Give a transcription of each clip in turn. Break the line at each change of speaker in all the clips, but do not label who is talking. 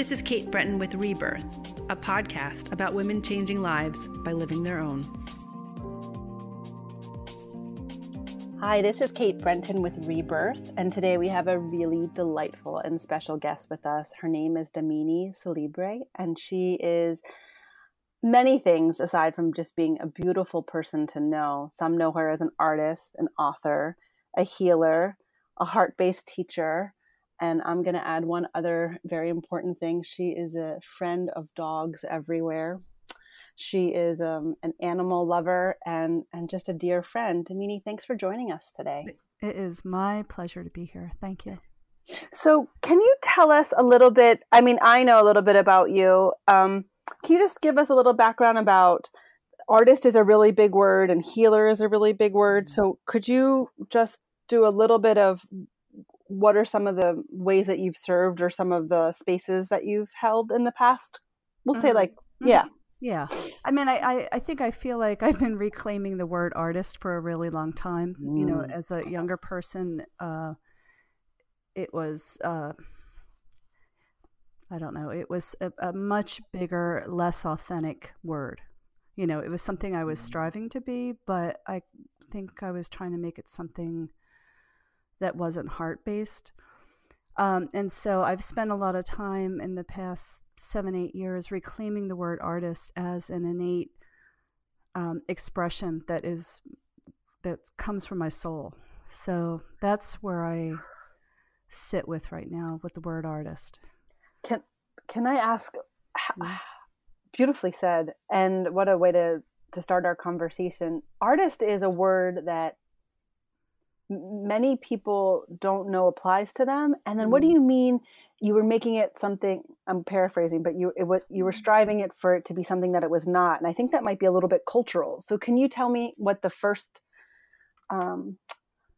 This is Kate Brenton with Rebirth, a podcast about women changing lives by living their own. Hi, this is Kate Brenton with Rebirth, and today we have a really delightful and special guest with us. Her name is Damini Celebre, and she is many things aside from just being a beautiful person to know. Some know her as an artist, an author, a healer, a heart based teacher, and I'm going to add one other very important thing. She is a friend of dogs everywhere. She is um, an animal lover and, and just a dear friend. Damini, thanks for joining us today.
It is my pleasure to be here. Thank you.
So, can you tell us a little bit? I mean, I know a little bit about you. Um, can you just give us a little background about artist is a really big word and healer is a really big word. So, could you just do a little bit of what are some of the ways that you've served or some of the spaces that you've held in the past? We'll mm-hmm. say like, mm-hmm. yeah.
Yeah. I mean, I, I, I, think I feel like I've been reclaiming the word artist for a really long time. Mm. You know, mm. as a younger person, uh, it was, uh, I don't know, it was a, a much bigger, less authentic word. You know, it was something I was mm. striving to be, but I think I was trying to make it something that wasn't heart based. Um, and so I've spent a lot of time in the past seven, eight years reclaiming the word artist as an innate um, expression that is that comes from my soul. So that's where I sit with right now with the word artist.
Can can I ask? Beautifully said, and what a way to to start our conversation. Artist is a word that many people don't know applies to them. And then what do mm. you mean? You were making it something i'm paraphrasing but you it was you were mm. striving it for it to be something that it was not. And i think that might be a little bit cultural. So can you tell me what the first um,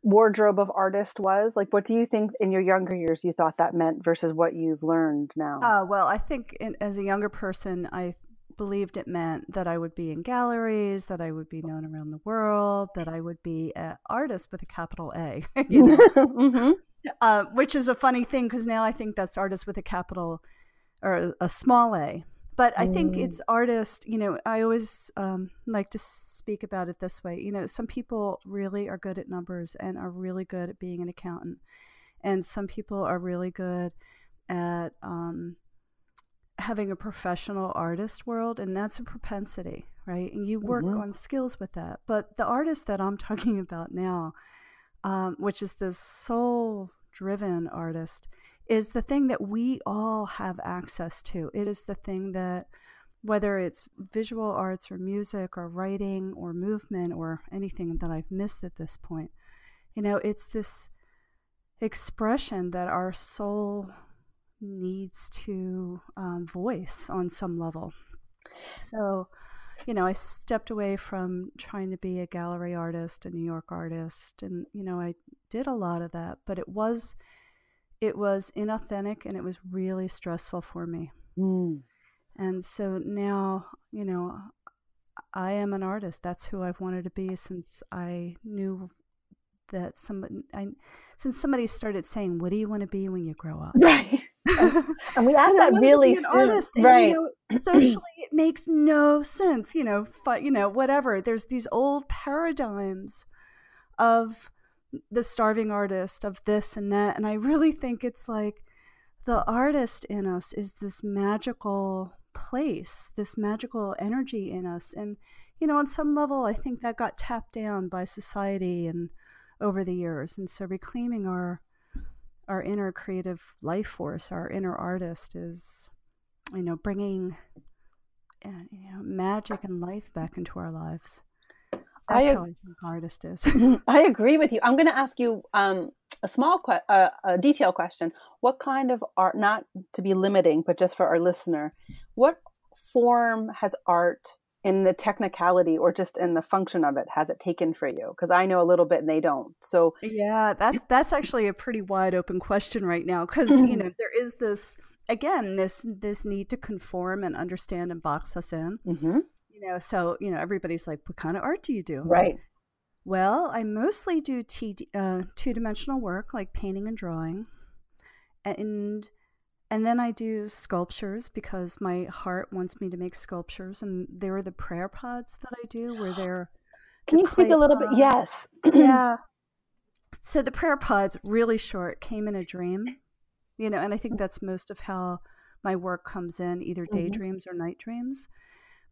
wardrobe of artist was? Like what do you think in your younger years you thought that meant versus what you've learned now?
Uh, well i think in, as a younger person i believed it meant that I would be in galleries, that I would be known around the world, that I would be an artist with a capital A, you know? mm-hmm. uh, which is a funny thing because now I think that's artist with a capital or a small a. But I think mm. it's artist, you know, I always um, like to speak about it this way. You know, some people really are good at numbers and are really good at being an accountant. And some people are really good at, um, having a professional artist world and that's a propensity right? And you work mm-hmm. on skills with that. But the artist that i'm talking about now um, which is this soul driven artist is the thing that we all have access to. It is the thing that whether it's visual arts or music or writing or movement or anything that i've missed at this point you know it's this expression that our soul needs to um, voice on some level. So, you know, I stepped away from trying to be a gallery artist, a New York artist, and you know, I did a lot of that, but it was it was inauthentic and it was really stressful for me. Mm. And so now, you know, I am an artist. That's who I've wanted to be since I knew that somebody I since somebody started saying, "What do you want to be when you grow up?"
Right. and we asked that really soon, artist, right?
And, you know, socially, it makes no sense. You know, you know, whatever. There's these old paradigms of the starving artist, of this and that, and I really think it's like the artist in us is this magical place, this magical energy in us, and you know, on some level, I think that got tapped down by society and over the years, and so reclaiming our our inner creative life force, our inner artist is, you know, bringing uh, you know, magic and life back into our lives. That's I, how I think artist is.
I agree with you. I'm going to ask you um, a small, que- uh, a detail question. What kind of art, not to be limiting, but just for our listener, what form has art in the technicality or just in the function of it has it taken for you? Because i know a little bit and they don't. So
yeah that's that's actually a pretty wide open question right now because you know there is this again this this need to conform and understand and box us in. Mm-hmm. you know so you know everybody's like what kind of art do you do?
Right.
well i mostly do t uh, two-dimensional work like painting and drawing. And and then I do sculptures because my heart wants me to make sculptures. And there are the prayer pods that I do where they're.
Can you speak a little bit? Yes.
yeah. So the prayer pods, really short, came in a dream, you know, and I think that's most of how my work comes in, either mm-hmm. daydreams mm-hmm. or night dreams.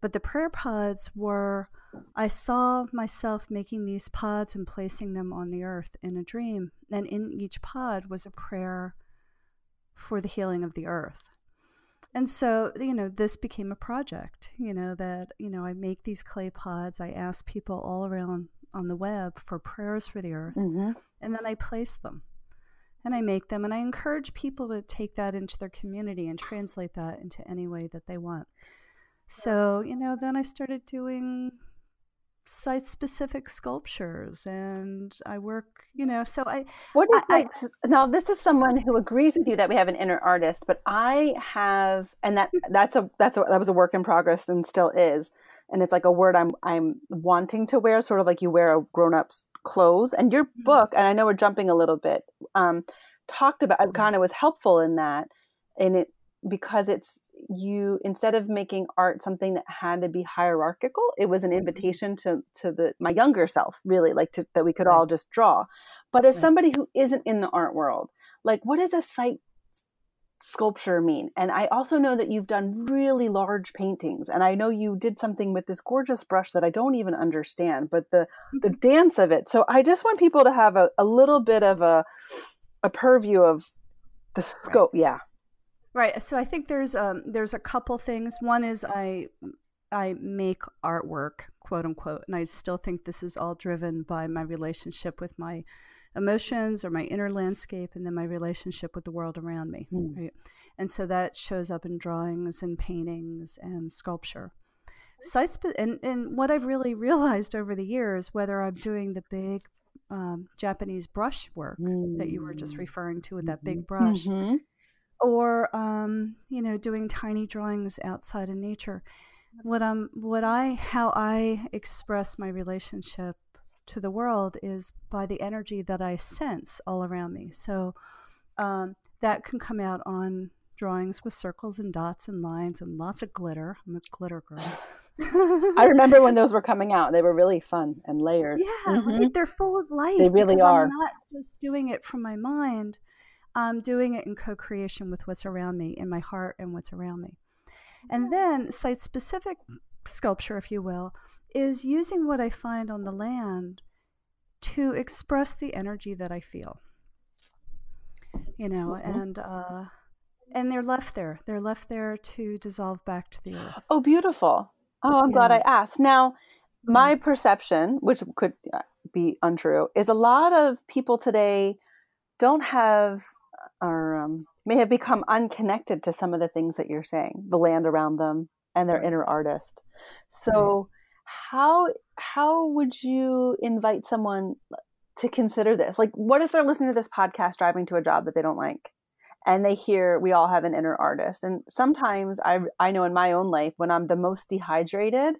But the prayer pods were, I saw myself making these pods and placing them on the earth in a dream. And in each pod was a prayer for the healing of the earth. And so, you know, this became a project, you know, that, you know, I make these clay pods. I ask people all around on the web for prayers for the earth, mm-hmm. and then I place them and I make them. And I encourage people to take that into their community and translate that into any way that they want. So, you know, then I started doing site specific sculptures and I work, you know, so I
What is I, like I, now this is someone who agrees with you that we have an inner artist, but I have and that that's a that's a that was a work in progress and still is. And it's like a word I'm I'm wanting to wear, sort of like you wear a grown up's clothes. And your mm-hmm. book, and I know we're jumping a little bit, um, talked about kind of was helpful in that in it because it's you instead of making art something that had to be hierarchical it was an mm-hmm. invitation to to the my younger self really like to, that we could right. all just draw but as right. somebody who isn't in the art world like what does a site sculpture mean and i also know that you've done really large paintings and i know you did something with this gorgeous brush that i don't even understand but the the mm-hmm. dance of it so i just want people to have a, a little bit of a a purview of the scope right. yeah
Right. So I think there's um there's a couple things. One is I I make artwork, quote unquote, and I still think this is all driven by my relationship with my emotions or my inner landscape and then my relationship with the world around me. Mm. Right. And so that shows up in drawings and paintings and sculpture. And, and what I've really realized over the years, whether I'm doing the big um, Japanese brush work mm. that you were just hmm. referring to with that big mm-hmm. brush, mm-hmm or um, you know doing tiny drawings outside in nature what um what i how i express my relationship to the world is by the energy that i sense all around me so um, that can come out on drawings with circles and dots and lines and lots of glitter i'm a glitter girl
I remember when those were coming out. They were really fun and layered.
Yeah, mm-hmm. right? they're full of life.
They really are. I'm
not just doing it from my mind. I'm doing it in co creation with what's around me, in my heart and what's around me. And then, site specific sculpture, if you will, is using what I find on the land to express the energy that I feel. You know, mm-hmm. and, uh, and they're left there. They're left there to dissolve back to the earth.
Oh, beautiful. Oh, I'm yeah. glad I asked. Now, my mm-hmm. perception, which could uh, be untrue, is a lot of people today don't have are um, may have become unconnected to some of the things that you're saying, the land around them and their inner artist. So, how how would you invite someone to consider this? Like, what if they're listening to this podcast driving to a job that they don't like? and they hear we all have an inner artist and sometimes i i know in my own life when i'm the most dehydrated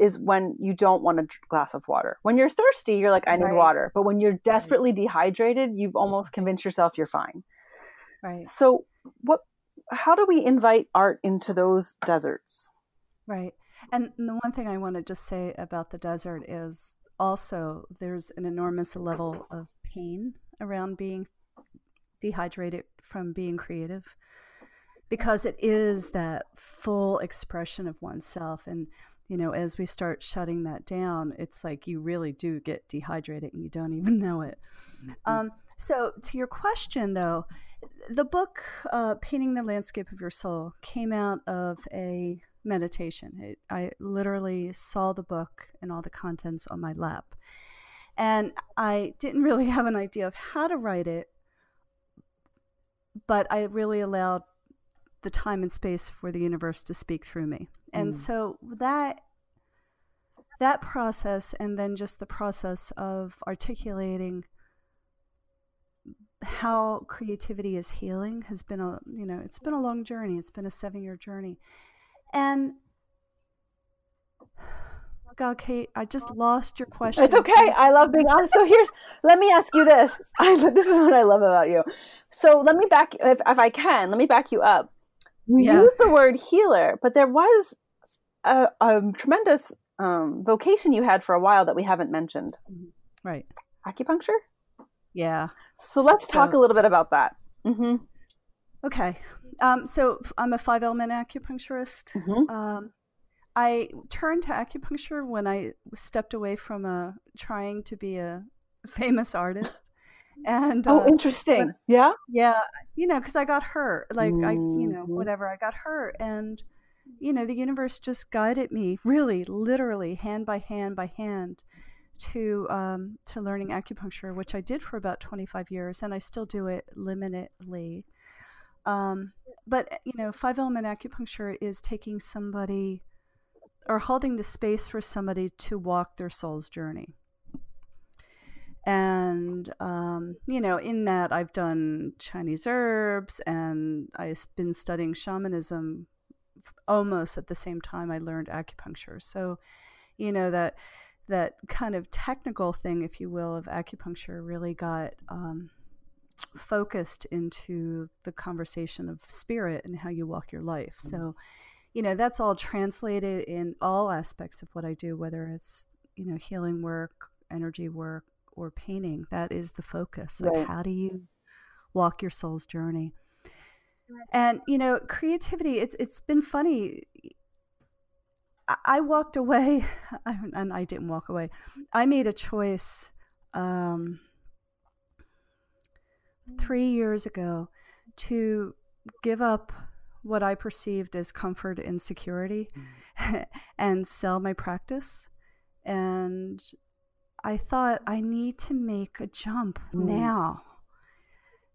is when you don't want a glass of water when you're thirsty you're like i need right. water but when you're desperately dehydrated you've almost convinced yourself you're fine
Right.
So what how do we invite art into those deserts?
Right. And the one thing I want to just say about the desert is also there's an enormous level of pain around being dehydrated from being creative because it is that full expression of oneself and you know as we start shutting that down it's like you really do get dehydrated and you don't even know it mm-hmm. um, so to your question though the book, uh, Painting the Landscape of Your Soul, came out of a meditation. It, I literally saw the book and all the contents on my lap. And I didn't really have an idea of how to write it, but I really allowed the time and space for the universe to speak through me. And mm. so that that process and then just the process of articulating how creativity is healing has been a you know it's been a long journey it's been a seven year journey and God, Kate, I just lost your question.
It's okay. I love being honest. So here's, let me ask you this. this is what I love about you. So let me back, if, if I can, let me back you up. You yeah. use the word healer, but there was a, a tremendous um, vocation you had for a while that we haven't mentioned.
Right.
Acupuncture?
Yeah.
So let's talk a little bit about that. Mm-hmm.
Okay. Um, so I'm a five element acupuncturist. Mm-hmm. Um, I turned to acupuncture when I stepped away from a trying to be a famous artist. And
oh, uh, interesting. But, yeah,
yeah. You know, because I got hurt. Like mm-hmm. I, you know, mm-hmm. whatever. I got hurt, and you know, the universe just guided me, really, literally, hand by hand by hand, to um, to learning acupuncture, which I did for about 25 years, and I still do it limitedly. Um, but you know, five element acupuncture is taking somebody or holding the space for somebody to walk their soul's journey. And, um, you know, in that I've done Chinese herbs and I've been studying shamanism almost at the same time I learned acupuncture. So, you know, that that kind of technical thing, if you will, of acupuncture really got um, focused into the conversation of spirit and how you walk your life. So, you know, that's all translated in all aspects of what I do, whether it's, you know, healing work, energy work, or painting. That is the focus. Right. how do you walk your soul's journey? And, you know, creativity, it's, it's been funny. I walked away, and I didn't walk away. I made a choice um, three years ago to give up what I perceived as comfort and security mm. and sell my practice. And I thought I need to make a jump mm. now.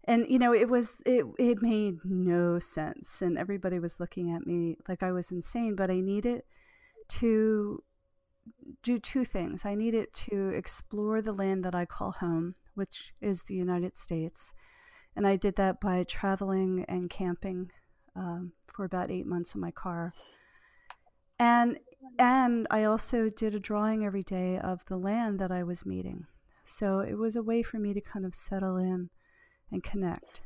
And you know, it was it it made no sense and everybody was looking at me like I was insane, but I needed to do two things. I needed to explore the land that I call home, which is the United States. And I did that by traveling and camping um, for about eight months in my car. And and I also did a drawing every day of the land that I was meeting. So it was a way for me to kind of settle in and connect.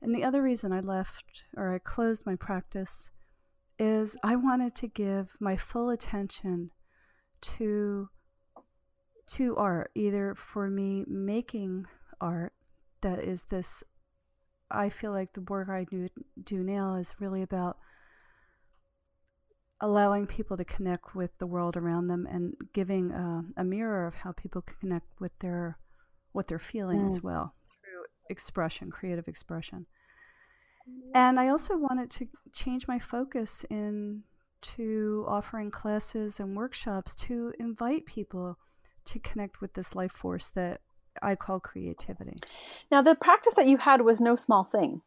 And the other reason I left or I closed my practice is I wanted to give my full attention to to art, either for me making art that is this I feel like the work I do, do now is really about allowing people to connect with the world around them and giving a, a mirror of how people can connect with their what they're feeling mm. as well through expression, creative expression. And I also wanted to change my focus in to offering classes and workshops to invite people to connect with this life force that I call creativity.
Now, the practice that you had was no small thing.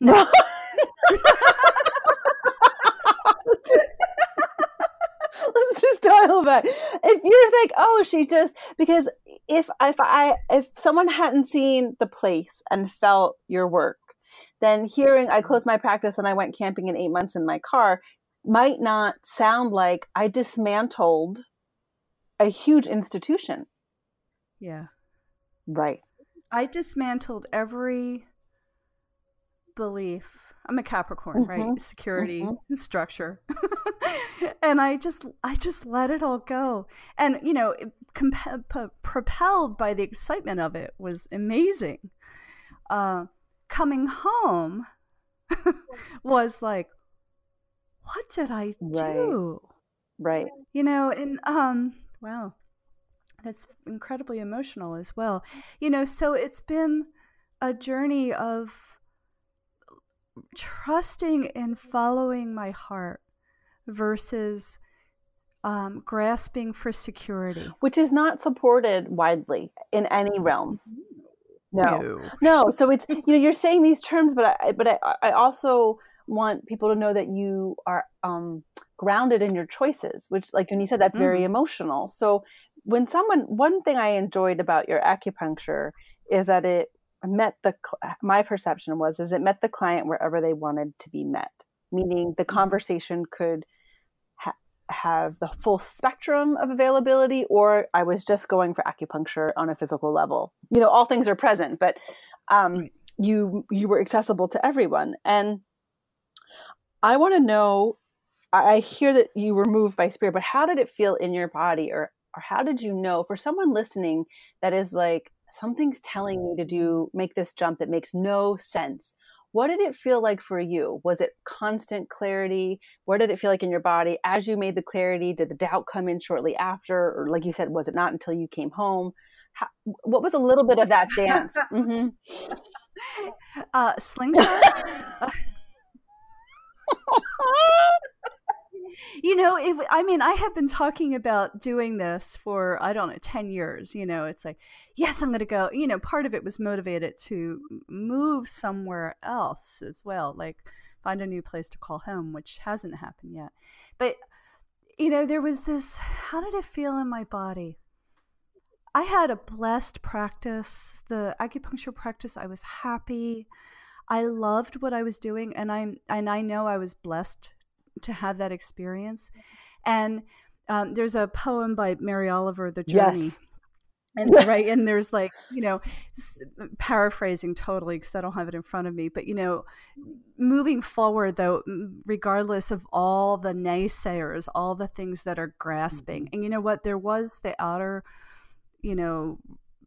No. Let's just dial back. If you're like, oh, she just because if if I if someone hadn't seen the place and felt your work, then hearing I closed my practice and I went camping in eight months in my car might not sound like I dismantled a huge institution.
Yeah.
Right.
I dismantled every belief. I'm a Capricorn, mm-hmm. right? Security, mm-hmm. structure. and I just I just let it all go. And you know, comp- propelled by the excitement of it was amazing. Uh, coming home was like what did I do?
Right. right.
You know, and um wow that's incredibly emotional as well. You know, so it's been a journey of trusting and following my heart versus um, grasping for security,
which is not supported widely in any realm. No. no, no. So it's you know you're saying these terms, but I but I I also want people to know that you are um, grounded in your choices, which like when you said that's very mm. emotional. So when someone one thing i enjoyed about your acupuncture is that it met the my perception was is it met the client wherever they wanted to be met meaning the mm-hmm. conversation could have the full spectrum of availability or I was just going for acupuncture on a physical level. You know, all things are present, but um, you you were accessible to everyone. And I want to know I hear that you were moved by spirit, but how did it feel in your body or or how did you know for someone listening that is like something's telling me to do make this jump that makes no sense what did it feel like for you? Was it constant clarity? Where did it feel like in your body as you made the clarity? Did the doubt come in shortly after? Or like you said was it not until you came home? How, what was a little bit of that dance? Mm-hmm.
uh, slingshots you know, if, I mean, I have been talking about doing this for, I don't know, 10 years. You know, it's like, yes, I'm going to go. You know, part of it was motivated to move somewhere else as well, like find a new place to call home, which hasn't happened yet. But, you know, there was this how did it feel in my body? I had a blessed practice, the acupuncture practice. I was happy. I loved what I was doing, and I'm and I know I was blessed to have that experience. And um, there's a poem by Mary Oliver, The Journey. Yes. And right, and there's like you know, paraphrasing totally because I don't have it in front of me, but you know, moving forward though, regardless of all the naysayers, all the things that are grasping, mm-hmm. and you know what, there was the outer, you know,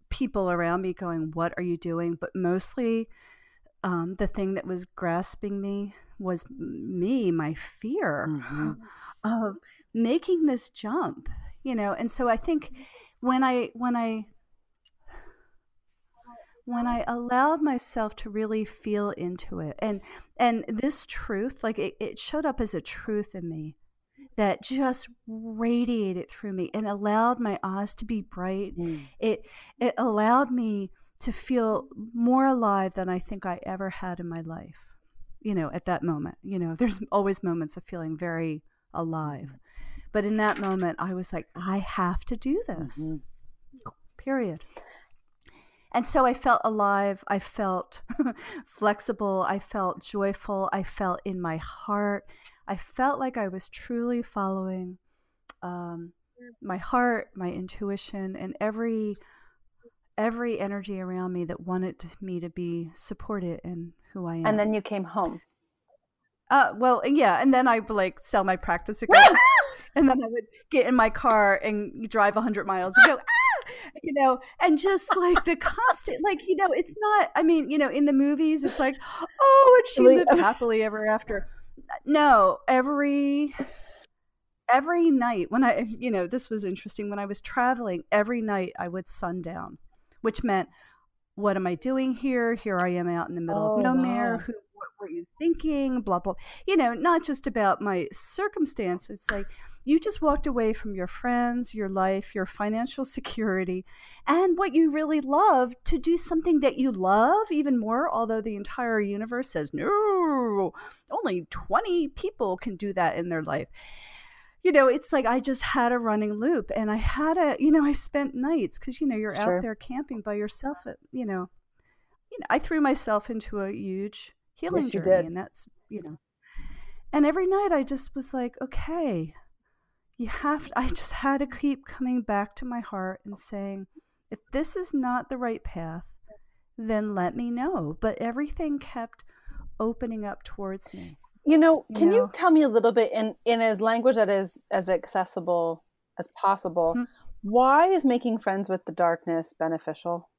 people around me going, "What are you doing?" But mostly, um, the thing that was grasping me was me, my fear mm-hmm. of making this jump, you know. And so I think when I when I when I allowed myself to really feel into it and and this truth, like it, it showed up as a truth in me that just radiated through me and allowed my eyes to be bright. Mm. It it allowed me to feel more alive than I think I ever had in my life you know, at that moment. You know, there's always moments of feeling very alive. But in that moment, I was like, I have to do this. Mm-hmm. Period. And so I felt alive. I felt flexible. I felt joyful. I felt in my heart. I felt like I was truly following um, my heart, my intuition, and every every energy around me that wanted me to be supported in who I am.
And then you came home.
Uh, well, yeah, and then I would like sell my practice again, and then I would get in my car and drive hundred miles and go, ah! you know, and just like the constant, like you know, it's not. I mean, you know, in the movies, it's like, oh, and she lived happily ever after. No, every every night when I, you know, this was interesting. When I was traveling, every night I would sundown, which meant what am I doing here? Here I am out in the middle oh, of nowhere. Wow. Who, what were you thinking? Blah, blah. You know, not just about my circumstance. It's like you just walked away from your friends, your life, your financial security, and what you really love to do something that you love even more, although the entire universe says, no, only 20 people can do that in their life you know, it's like I just had a running loop and I had a, you know, I spent nights because, you know, you're sure. out there camping by yourself, at, you know, you know, I threw myself into a huge healing yes, journey and that's, you know, and every night I just was like, okay, you have, to, I just had to keep coming back to my heart and saying, if this is not the right path, then let me know. But everything kept opening up towards me.
You know, can you, know? you tell me a little bit in in a language that is as accessible as possible? Mm-hmm. Why is making friends with the darkness beneficial?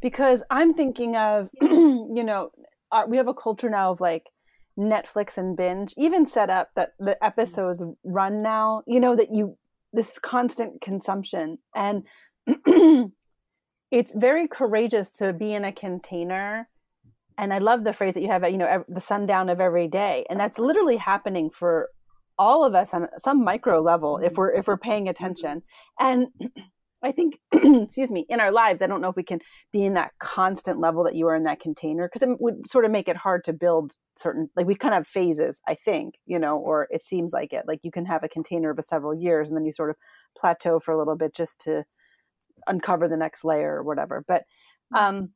Because I'm thinking of, you know, our, we have a culture now of like Netflix and binge, even set up that the episodes run now. You know that you this constant consumption and it's very courageous to be in a container and I love the phrase that you have, you know, the sundown of every day, and that's literally happening for all of us on some micro level if we're if we're paying attention. And I think, excuse me, in our lives, I don't know if we can be in that constant level that you are in that container because it would sort of make it hard to build certain, like we kind of have phases, I think, you know, or it seems like it. Like you can have a container of several years and then you sort of plateau for a little bit just to uncover the next layer or whatever. But um,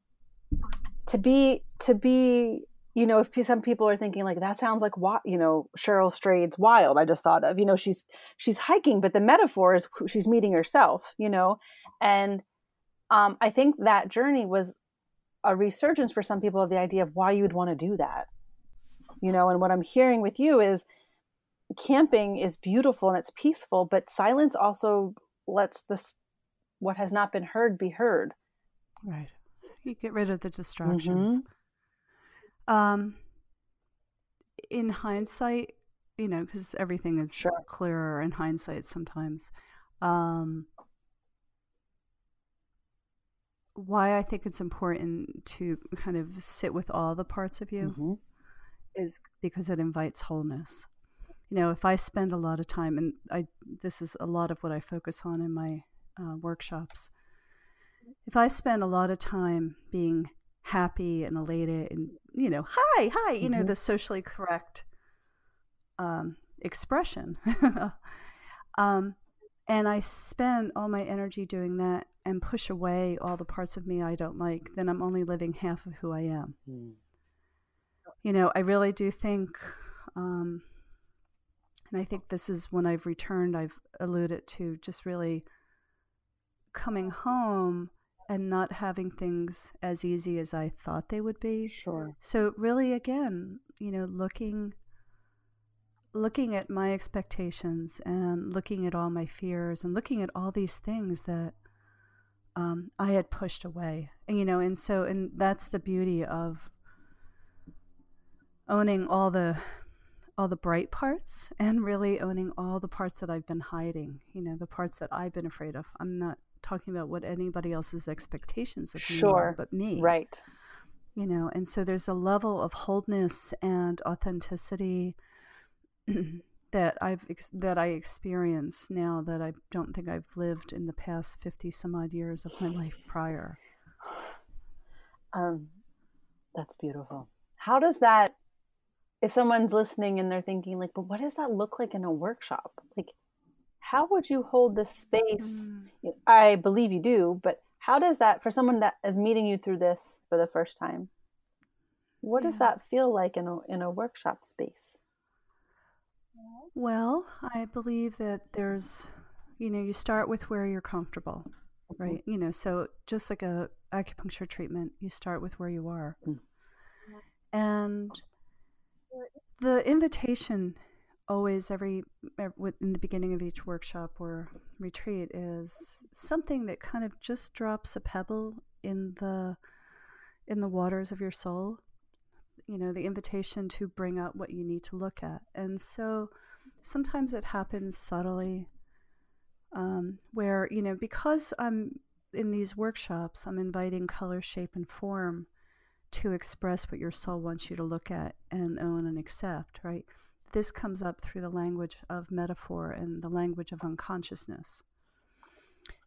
to be to be you know, if some people are thinking like that sounds like what you know Cheryl Strayed's Wild, I just thought of you know she's she's hiking, but the metaphor is she's meeting herself, you know, and um, I think that journey was a resurgence for some people of the idea of why you would want to do that, you know, and what I'm hearing with you is camping is beautiful and it's peaceful, but silence also lets this what has not been heard be heard.
Right. You get rid of the distractions. Mm-hmm. Um, in hindsight, you know, because everything is sure. clearer in hindsight sometimes. Um, why I think it's important to kind of sit with all the parts of you mm-hmm. is because it invites wholeness. You know, if I spend a lot of time, and I this is a lot of what I focus on in my uh, workshops. If I spend a lot of time being happy and elated, and you know, hi, hi, you mm-hmm. know, the socially correct um, expression, um, and I spend all my energy doing that and push away all the parts of me I don't like, then I'm only living half of who I am. Mm. You know, I really do think, um, and I think this is when I've returned, I've alluded to just really coming home and not having things as easy as I thought they would be.
Sure.
So really again, you know, looking looking at my expectations and looking at all my fears and looking at all these things that um, I had pushed away. And, you know, and so, and that's the beauty of owning all the all the bright parts and really owning all the parts that I've been hiding, you know, the parts that I've been afraid of. I'm not talking about what anybody else's expectations of me sure. are, but me.
Right.
You know, and so there's a level of wholeness and authenticity that I've ex- that I experience now that I don't think I've lived in the past fifty some odd years of my life prior.
Um, that's beautiful. How does that? If someone's listening and they're thinking like, but what does that look like in a workshop? Like, how would you hold the space? Mm. I believe you do, but how does that for someone that is meeting you through this for the first time? What yeah. does that feel like in a in a workshop space?
Well, I believe that there's, you know, you start with where you're comfortable, mm-hmm. right? You know, so just like a acupuncture treatment, you start with where you are. Mm. And the invitation always every in the beginning of each workshop or retreat is something that kind of just drops a pebble in the in the waters of your soul you know, the invitation to bring up what you need to look at. And so sometimes it happens subtly, um, where, you know, because I'm in these workshops, I'm inviting color, shape, and form to express what your soul wants you to look at and own and accept, right? This comes up through the language of metaphor and the language of unconsciousness.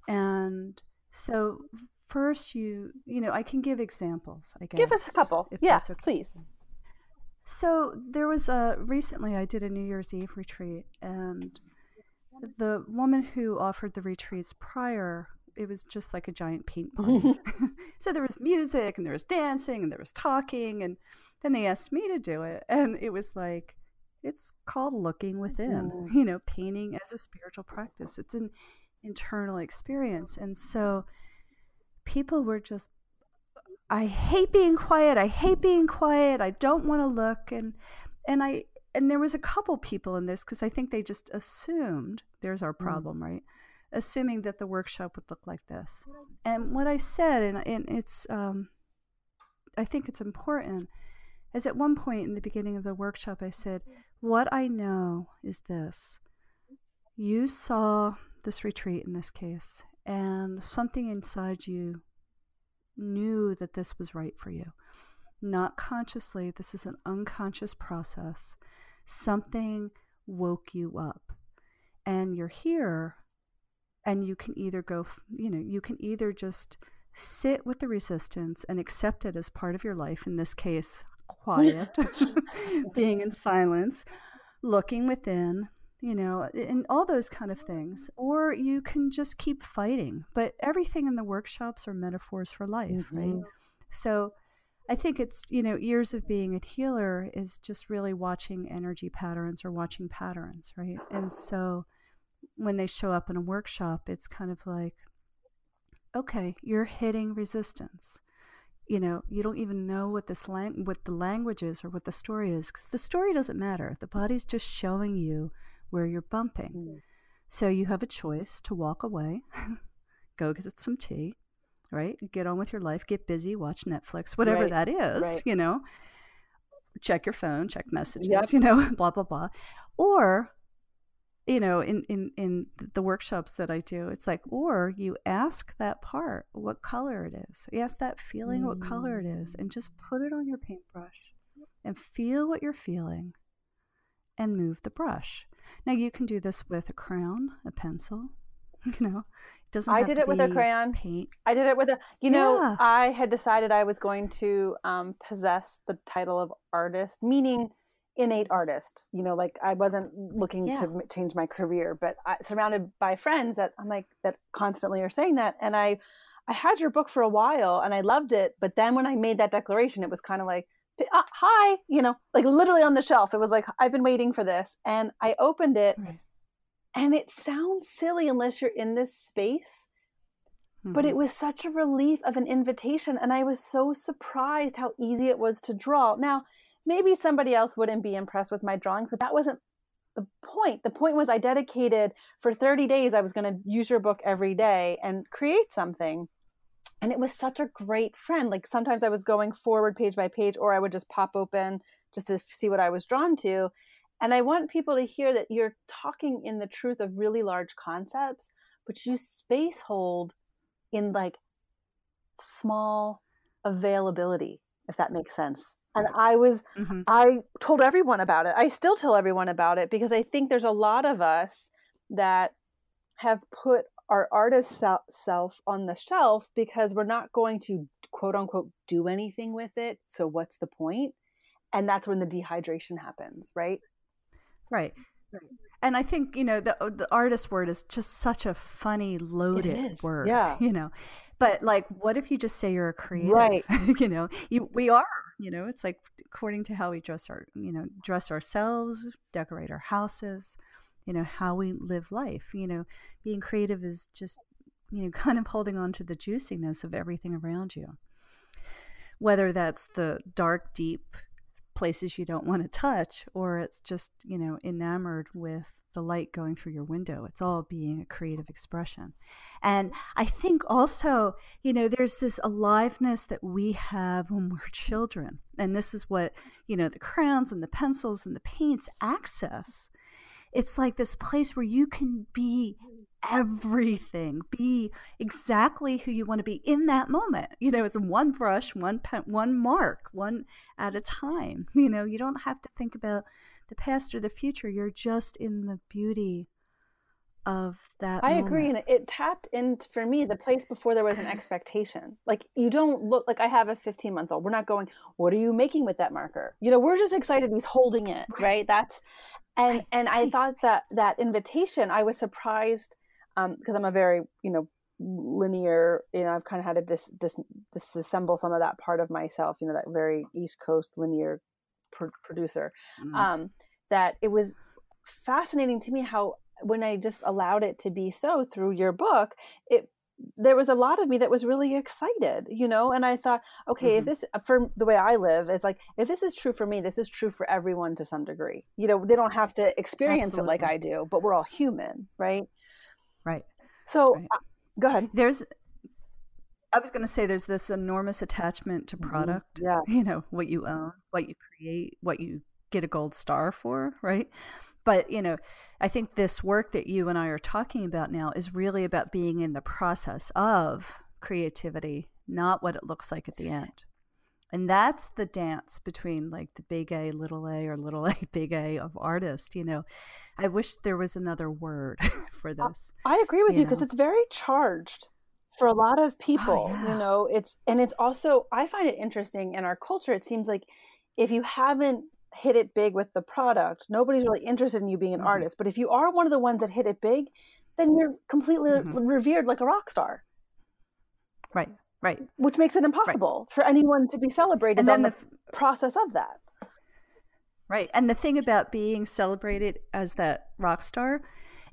And so first you you know i can give examples i guess
give us a couple yes okay. please
so there was a recently i did a new year's eve retreat and the woman who offered the retreats prior it was just like a giant paint party so there was music and there was dancing and there was talking and then they asked me to do it and it was like it's called looking within mm. you know painting as a spiritual practice it's an internal experience and so people were just I hate being quiet. I hate being quiet. I don't want to look and and I and there was a couple people in this because I think they just assumed there's our mm. problem, mm. right? Assuming that the workshop would look like this. And what I said, and, and it's, um, I think it's important, is at one point in the beginning of the workshop, I said, What I know is this. You saw this retreat in this case, and something inside you knew that this was right for you. Not consciously, this is an unconscious process. Something woke you up. And you're here, and you can either go, you know, you can either just sit with the resistance and accept it as part of your life, in this case, quiet, being in silence, looking within, you know, and all those kind of things. Or you can just keep fighting. But everything in the workshops are metaphors for life, mm-hmm. right? So I think it's, you know, years of being a healer is just really watching energy patterns or watching patterns, right? And so when they show up in a workshop, it's kind of like, okay, you're hitting resistance. You know, you don't even know what this lang- what the language is or what the story is because the story doesn't matter. The body's just showing you where you're bumping. Mm. So you have a choice to walk away, go get some tea, right? Get on with your life, get busy, watch Netflix, whatever right. that is, right. you know. Check your phone, check messages, yep. you know, blah blah blah. Or you know, in, in, in the workshops that I do, it's like, or you ask that part what color it is. You ask that feeling mm. what color it is and just put it on your paintbrush and feel what you're feeling and move the brush. Now you can do this with a crayon, a pencil, you know. It doesn't
I did it with a crayon.
Paint.
I did it with a you know. I had decided I was going to um, possess the title of artist, meaning innate artist you know like i wasn't looking yeah. to change my career but I, surrounded by friends that i'm like that constantly are saying that and i i had your book for a while and i loved it but then when i made that declaration it was kind of like uh, hi you know like literally on the shelf it was like i've been waiting for this and i opened it right. and it sounds silly unless you're in this space mm-hmm. but it mm-hmm. was such a relief of an invitation and i was so surprised how easy it was to draw now maybe somebody else wouldn't be impressed with my drawings, but that wasn't the point. The point was I dedicated for 30 days, I was going to use your book every day and create something. And it was such a great friend. Like sometimes I was going forward page by page, or I would just pop open just to see what I was drawn to. And I want people to hear that you're talking in the truth of really large concepts, but you space hold in like small availability, if that makes sense and i was mm-hmm. i told everyone about it. I still tell everyone about it because i think there's a lot of us that have put our artist self on the shelf because we're not going to quote unquote do anything with it. So what's the point? and that's when the dehydration happens right?
Right. And i think you know the the artist word is just such a funny loaded word
yeah.
you know. But like what if you just say you're a creative
right.
you know? You, we are you know it's like according to how we dress our you know dress ourselves decorate our houses you know how we live life you know being creative is just you know kind of holding on to the juiciness of everything around you. Whether that's the dark deep places you don't want to touch or it's just you know enamored with the light going through your window. It's all being a creative expression. And I think also, you know, there's this aliveness that we have when we're children. And this is what, you know, the crayons and the pencils and the paints access. It's like this place where you can be everything, be exactly who you want to be in that moment. You know, it's one brush, one pen, one mark, one at a time. You know, you don't have to think about the past or the future. You're just in the beauty of that.
I
moment.
agree. And it tapped into, for me, the place before there was an expectation. Like, you don't look like I have a 15 month old. We're not going, what are you making with that marker? You know, we're just excited he's holding it, right? right? That's, and, right. and I thought that that invitation, I was surprised because um, I'm a very, you know, linear you know i've kind of had to dis, dis, disassemble some of that part of myself you know that very east coast linear producer mm-hmm. um, that it was fascinating to me how when I just allowed it to be so through your book, it there was a lot of me that was really excited, you know, and I thought, okay, mm-hmm. if this for the way I live, it's like if this is true for me, this is true for everyone to some degree. You know, they don't have to experience Absolutely. it like I do, but we're all human, right?
Right.
So, right. Uh, go ahead.
There's I was going to say there's this enormous attachment to mm-hmm. product.
Yeah.
You know, what you own, what you create, what you get a gold star for, right? But, you know, I think this work that you and I are talking about now is really about being in the process of creativity, not what it looks like at the end. And that's the dance between like the big A, little a, or little a, big A of artist. You know, I wish there was another word for this.
I agree with you because it's very charged for a lot of oh, people, oh, yeah. you know, it's and it's also I find it interesting in our culture. It seems like if you haven't hit it big with the product, nobody's really interested in you being an mm-hmm. artist. But if you are one of the ones that hit it big, then you're completely mm-hmm. revered like a rock star.
Right. Right.
Which makes it impossible right. for anyone to be celebrated and then the, the process of that.
Right. And the thing about being celebrated as that rock star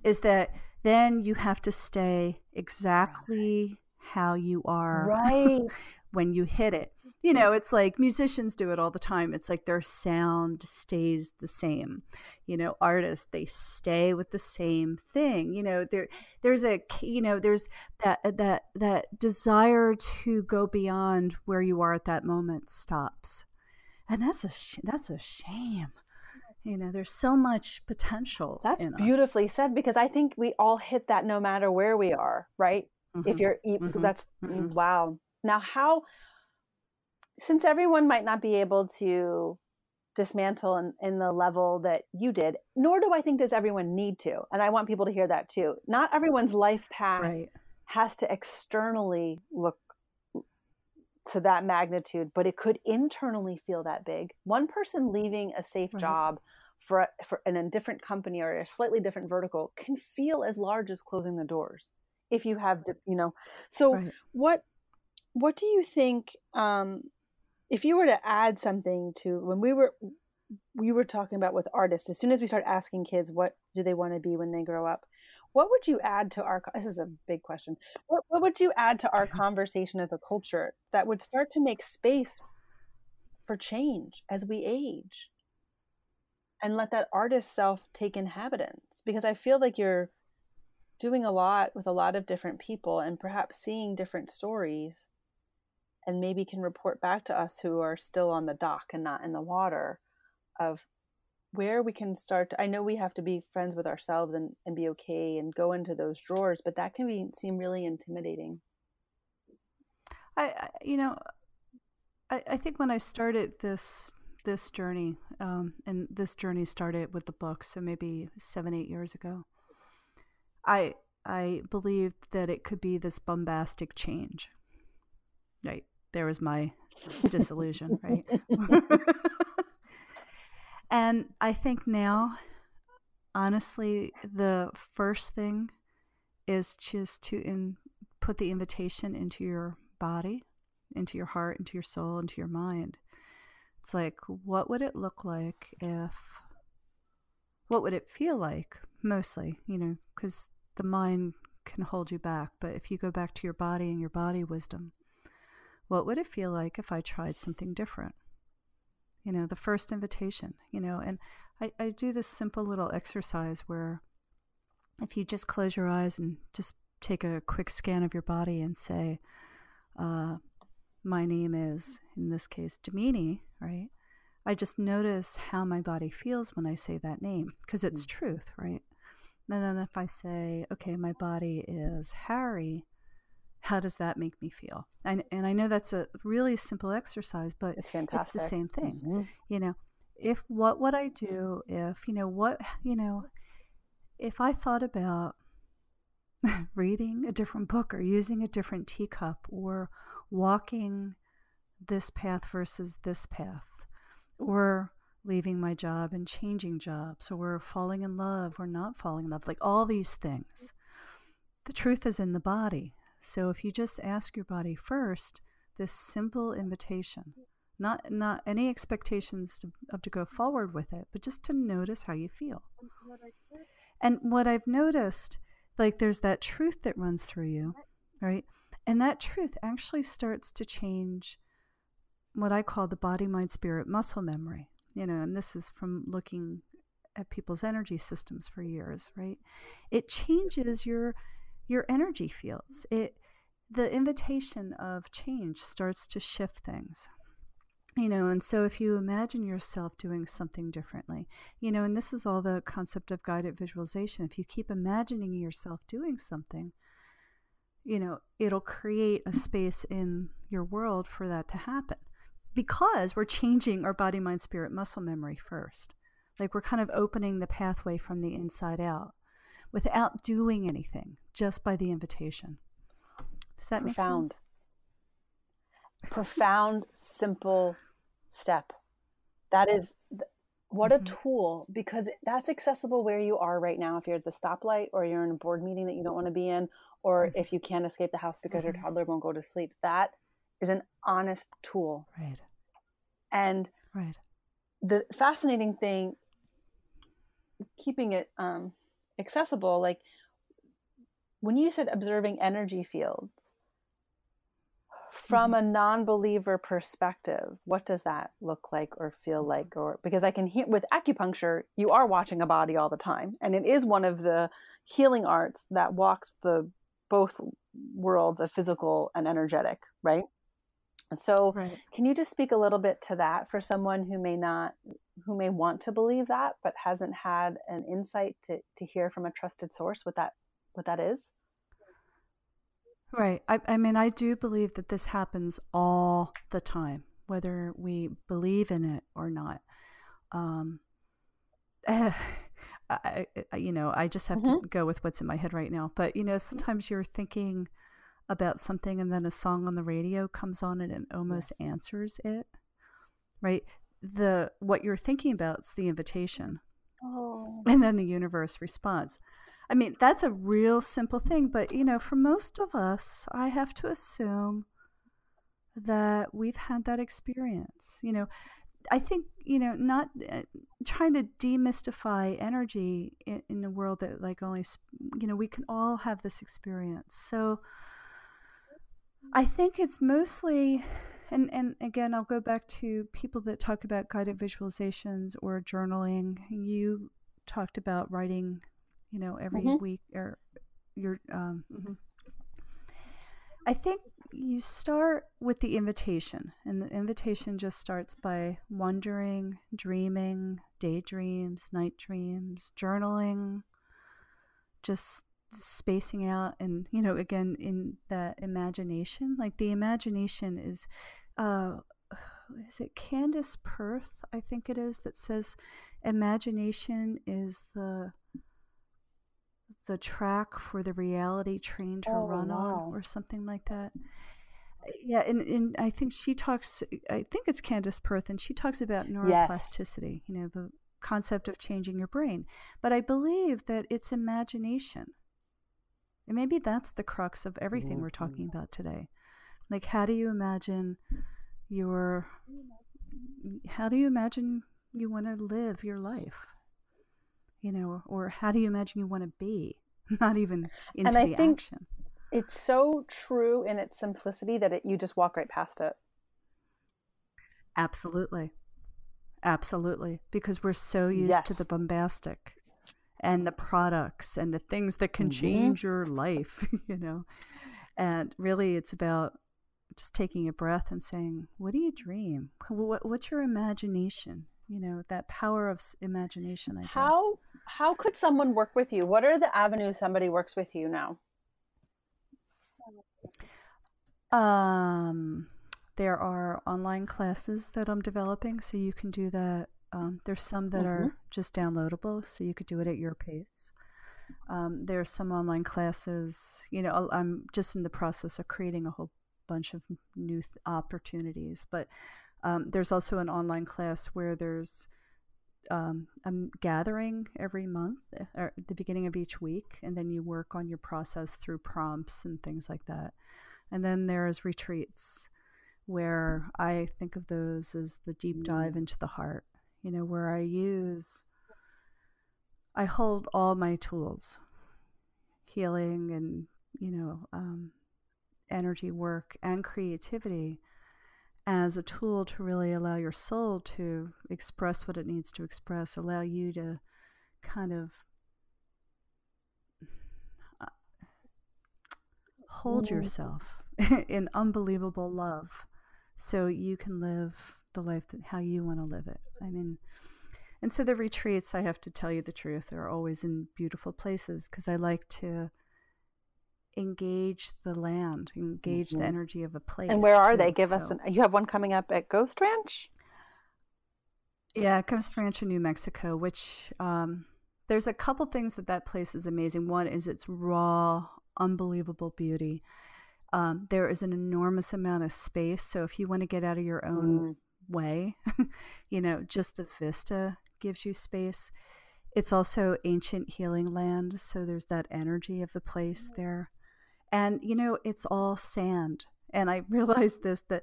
is that then you have to stay exactly how you are
right.
when you hit it. You know it's like musicians do it all the time. It's like their sound stays the same. You know artists they stay with the same thing. You know there there's a you know there's that uh, that that desire to go beyond where you are at that moment stops. And that's a that's a shame you know there's so much potential
that's beautifully us. said because i think we all hit that no matter where we are right mm-hmm. if you're mm-hmm. that's mm-hmm. wow now how since everyone might not be able to dismantle in, in the level that you did nor do i think does everyone need to and i want people to hear that too not everyone's life path right. has to externally look to that magnitude, but it could internally feel that big. One person leaving a safe right. job for for in a different company or a slightly different vertical can feel as large as closing the doors if you have you know. So right. what what do you think um, if you were to add something to when we were we were talking about with artists as soon as we start asking kids what do they want to be when they grow up what would you add to our this is a big question. What, what would you add to our conversation as a culture that would start to make space for change as we age? And let that artist self take inhabitants because i feel like you're doing a lot with a lot of different people and perhaps seeing different stories and maybe can report back to us who are still on the dock and not in the water of where we can start to, i know we have to be friends with ourselves and, and be okay and go into those drawers but that can be seem really intimidating.
I, I you know I, I think when i started this this journey um, and this journey started with the book so maybe seven eight years ago i i believed that it could be this bombastic change. Right. There was my disillusion right And I think now, honestly, the first thing is just to in, put the invitation into your body, into your heart, into your soul, into your mind. It's like, what would it look like if, what would it feel like mostly, you know, because the mind can hold you back. But if you go back to your body and your body wisdom, what would it feel like if I tried something different? You know, the first invitation, you know, and I, I do this simple little exercise where if you just close your eyes and just take a quick scan of your body and say, uh, my name is, in this case, Damini, right? I just notice how my body feels when I say that name because it's mm-hmm. truth, right? And then if I say, okay, my body is Harry, how does that make me feel? And, and I know that's a really simple exercise, but
it's,
it's the same thing. Mm-hmm. You know, if what would I do if, you know, what, you know, if I thought about reading a different book or using a different teacup or walking this path versus this path or leaving my job and changing jobs or falling in love or not falling in love, like all these things. The truth is in the body. So if you just ask your body first this simple invitation, not not any expectations to, of to go forward with it, but just to notice how you feel. And what I've noticed, like there's that truth that runs through you, right? And that truth actually starts to change what I call the body, mind, spirit, muscle memory. You know, and this is from looking at people's energy systems for years, right? It changes your your energy fields. It the invitation of change starts to shift things. You know, and so if you imagine yourself doing something differently, you know, and this is all the concept of guided visualization. If you keep imagining yourself doing something, you know, it'll create a space in your world for that to happen because we're changing our body, mind, spirit, muscle memory first. Like we're kind of opening the pathway from the inside out without doing anything, just by the invitation. Does that Profound. make sense?
Profound, simple step. That is what a mm-hmm. tool because that's accessible where you are right now. If you're at the stoplight or you're in a board meeting that you don't want to be in, or if you can't escape the house because your
Mhm.
toddler won't go to sleep. That is an honest tool.
Right.
And
Right.
the fascinating thing, keeping it um, accessible, like when you said observing energy fields from
Mhm.
a non-believer perspective, what does that look like or feel
Mm-hmm.
like? Or because I can hear with acupuncture, you are watching a body all the time, and it is one of the healing arts that walks the both worlds of physical and energetic, right? So,
Right.
can you just speak a little bit to that for someone who may not, who may want to believe that, but hasn't had an insight to to hear from a trusted source what that what that is?
Right. I, I mean, I do believe that this happens all the time, whether we believe in it or not. Um, I, I, you know, I just have
Mhm.
to go with what's in my head right now. But, you know, sometimes you're thinking about something and then a song on the radio comes on and it almost answers it. Right. The what you're thinking about is the invitation
Oh,
and then the universe responds. I mean, that's a real simple thing, but you know, for most of us, I have to assume that we've had that experience. You know, I think, you know, not uh, trying to demystify energy in, in a world that, like, only, you know, we can all have this experience. So I think it's mostly, and, and again, I'll go back to people that talk about guided visualizations or journaling. You talked about writing, you know, every
Mhm.
week or your, um, mhm. I think you start with the invitation, and the invitation just starts by wondering, dreaming, daydreams, night dreams, journaling, just spacing out, and you know, again, in that imagination. Like the imagination is, uh, is it Candace Pert? I think it is that says, imagination is the the track for the reality train to
Oh,
run
wow.
on or something like that yeah and, and i think she talks i think it's candace pert and she talks about neuroplasticity you know the concept of changing your brain but i believe that it's imagination and maybe that's the crux of everything we're mm-hmm. talking about today. Like how do you imagine your how do you imagine you want to live your life? You know or how do you imagine you want to be? Not even into and
I
the
think-
action.
it's so true in its simplicity that it, you just walk right past it.
Absolutely. Absolutely. Because we're so used to the bombastic and the products and the things that can
Mhm.
change your life, you know. And really, it's about just taking a breath and saying, What do you dream? What, what's your imagination? You know, that power of imagination, I guess.
How how could someone work with you? What are the avenues somebody works with you now?
Um, there are online classes that I'm developing, so you can do that. Um, there's some that are just downloadable, so you could do it at your pace. Um, are some online classes. You know, I'm just in the process of creating a whole bunch of new th- opportunities, but um, there's also an online class where there's um, a gathering every month uh, or at the beginning of each week, and then you work on your process through prompts and things like that. And then there's retreats where I think of those as the deep dive into the heart, you know, where I use, I hold all my tools, healing and, you know, um, energy work and creativity as a tool to really allow your soul to express what it needs to express, allow you to kind of hold
Mm.
yourself in unbelievable love so you can live the life that how you want to live it. I mean, and so the retreats, I have to tell you the truth, are always in beautiful places because I like to engage the land, engage the
Mhm.
energy of a place.
And where are
too.
they? Give us an. You have one coming up at Ghost Ranch.
Yeah, Ghost Ranch in New Mexico, which um, there's a couple things that that place is amazing. One is its raw, unbelievable beauty. Um, there is an enormous amount of space, so if you want to get out of your own
Mm.
Way, you know, just the vista gives you space. It's also ancient healing land, so there's that energy of the place mm-hmm. there. And, you know, it's all sand. And I realized this that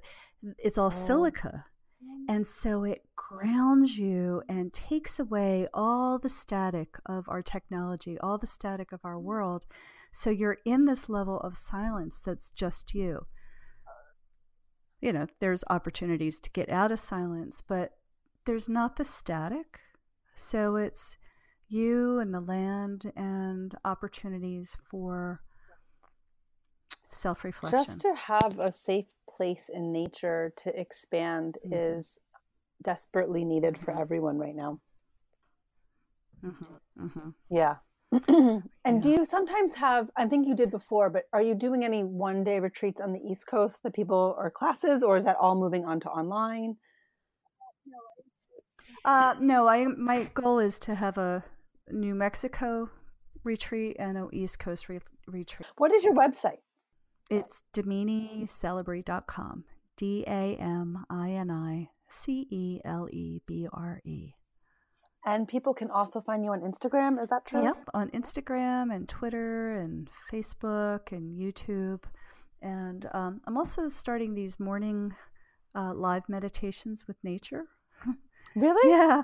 it's all oh. silica. Mm. And so it grounds you and takes away all the static of our technology, all the static of our mm. world. So you're in this level of silence that's just you. You know, there's opportunities to get out of silence, but there's not the static. So it's you and the land and opportunities for self reflection.
Just to have a safe place in nature to expand mm-hmm. is desperately needed for everyone right now. Mm-hmm. Mm-hmm. Yeah. and yeah. do you sometimes have, I think you did before, but are you doing any one day retreats on the East Coast that people or classes, or is that all moving on to online?
Uh, no, I my goal is to have a New Mexico retreat and an East Coast re- retreat.
What is your website?
It's daminicelebre.com. D A
And people can also find you on Instagram. Is that true?
Yep, on Instagram and Twitter and Facebook and YouTube. And um, I'm also starting these morning uh, live meditations with nature.
Really?
Yeah.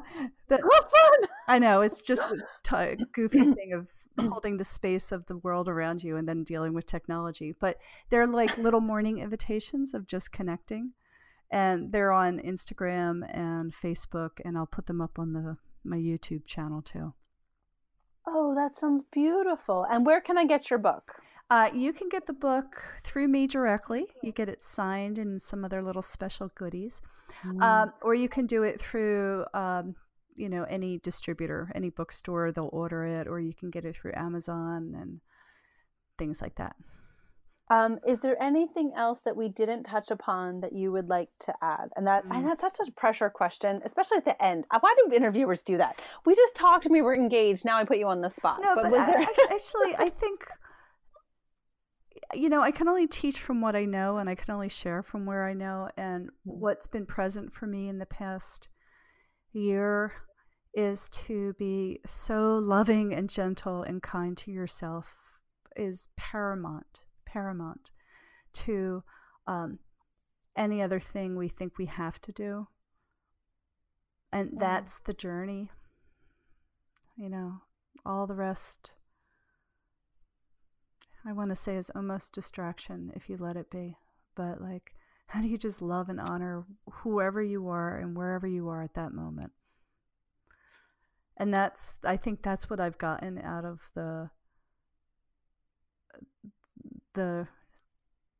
That, oh, fun!
I know. It's just a t- goofy thing of holding the space of the world around you and then dealing with technology. But they're like little morning invitations of just connecting. And they're on Instagram and Facebook, and I'll put them up on the my YouTube channel too.
Oh, that sounds beautiful. And where can I get your book?
Uh, you can get the book through me directly. You get it signed and some other little special goodies, mm. um, or you can do it through, um, you know, any distributor, any bookstore. They'll order it, or you can get it through Amazon and things like that.
Um, is there anything else that we didn't touch upon that you would like to add? And that mm. and that's such a pressure question, especially at the end. Uh, why do interviewers do that? We just talked, we were engaged. Now I put you on the spot.
No, but, but there... actually, I think you know, I can only teach from what I know and I can only share from where I know. And what's been present for me in the past year is to be so loving and gentle and kind to yourself is paramount, paramount to um, any other thing we think we have to do. And yeah. that's the journey. You know, all the rest I want to say is almost distraction if you let it be. But like, how do you just love and honor whoever you are and wherever you are at that moment? And that's, I think that's what I've gotten out of the, the,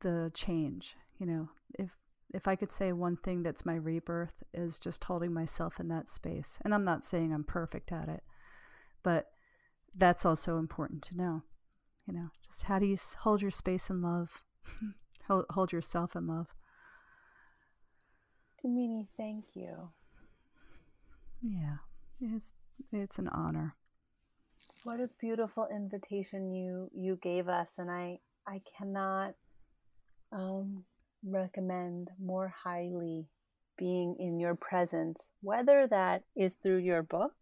the change. You know, if if I could say one thing that's my rebirth is just holding myself in that space. And I'm not saying I'm perfect at it, but that's also important to know you know just how do you hold your space in love hold, hold yourself in love
Damini, thank you.
Yeah, it's it's an honor.
What a beautiful invitation you you gave us, and I I cannot um, recommend more highly being in your presence, whether that is through your book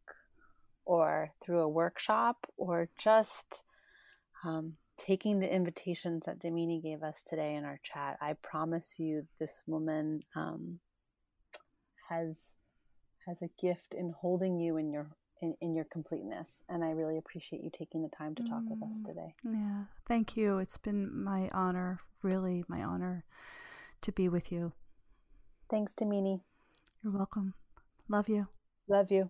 or through a workshop or just um, taking the invitations that Damini gave us today in our chat. I promise you, this woman um, has has a gift in holding you in your in, in your completeness, and I really appreciate you taking the time to talk mm, with us mm, today.
Yeah, thank you. It's been my honor, really my honor, to be with you.
Thanks, Damini.
You're welcome. Love you.
Love you.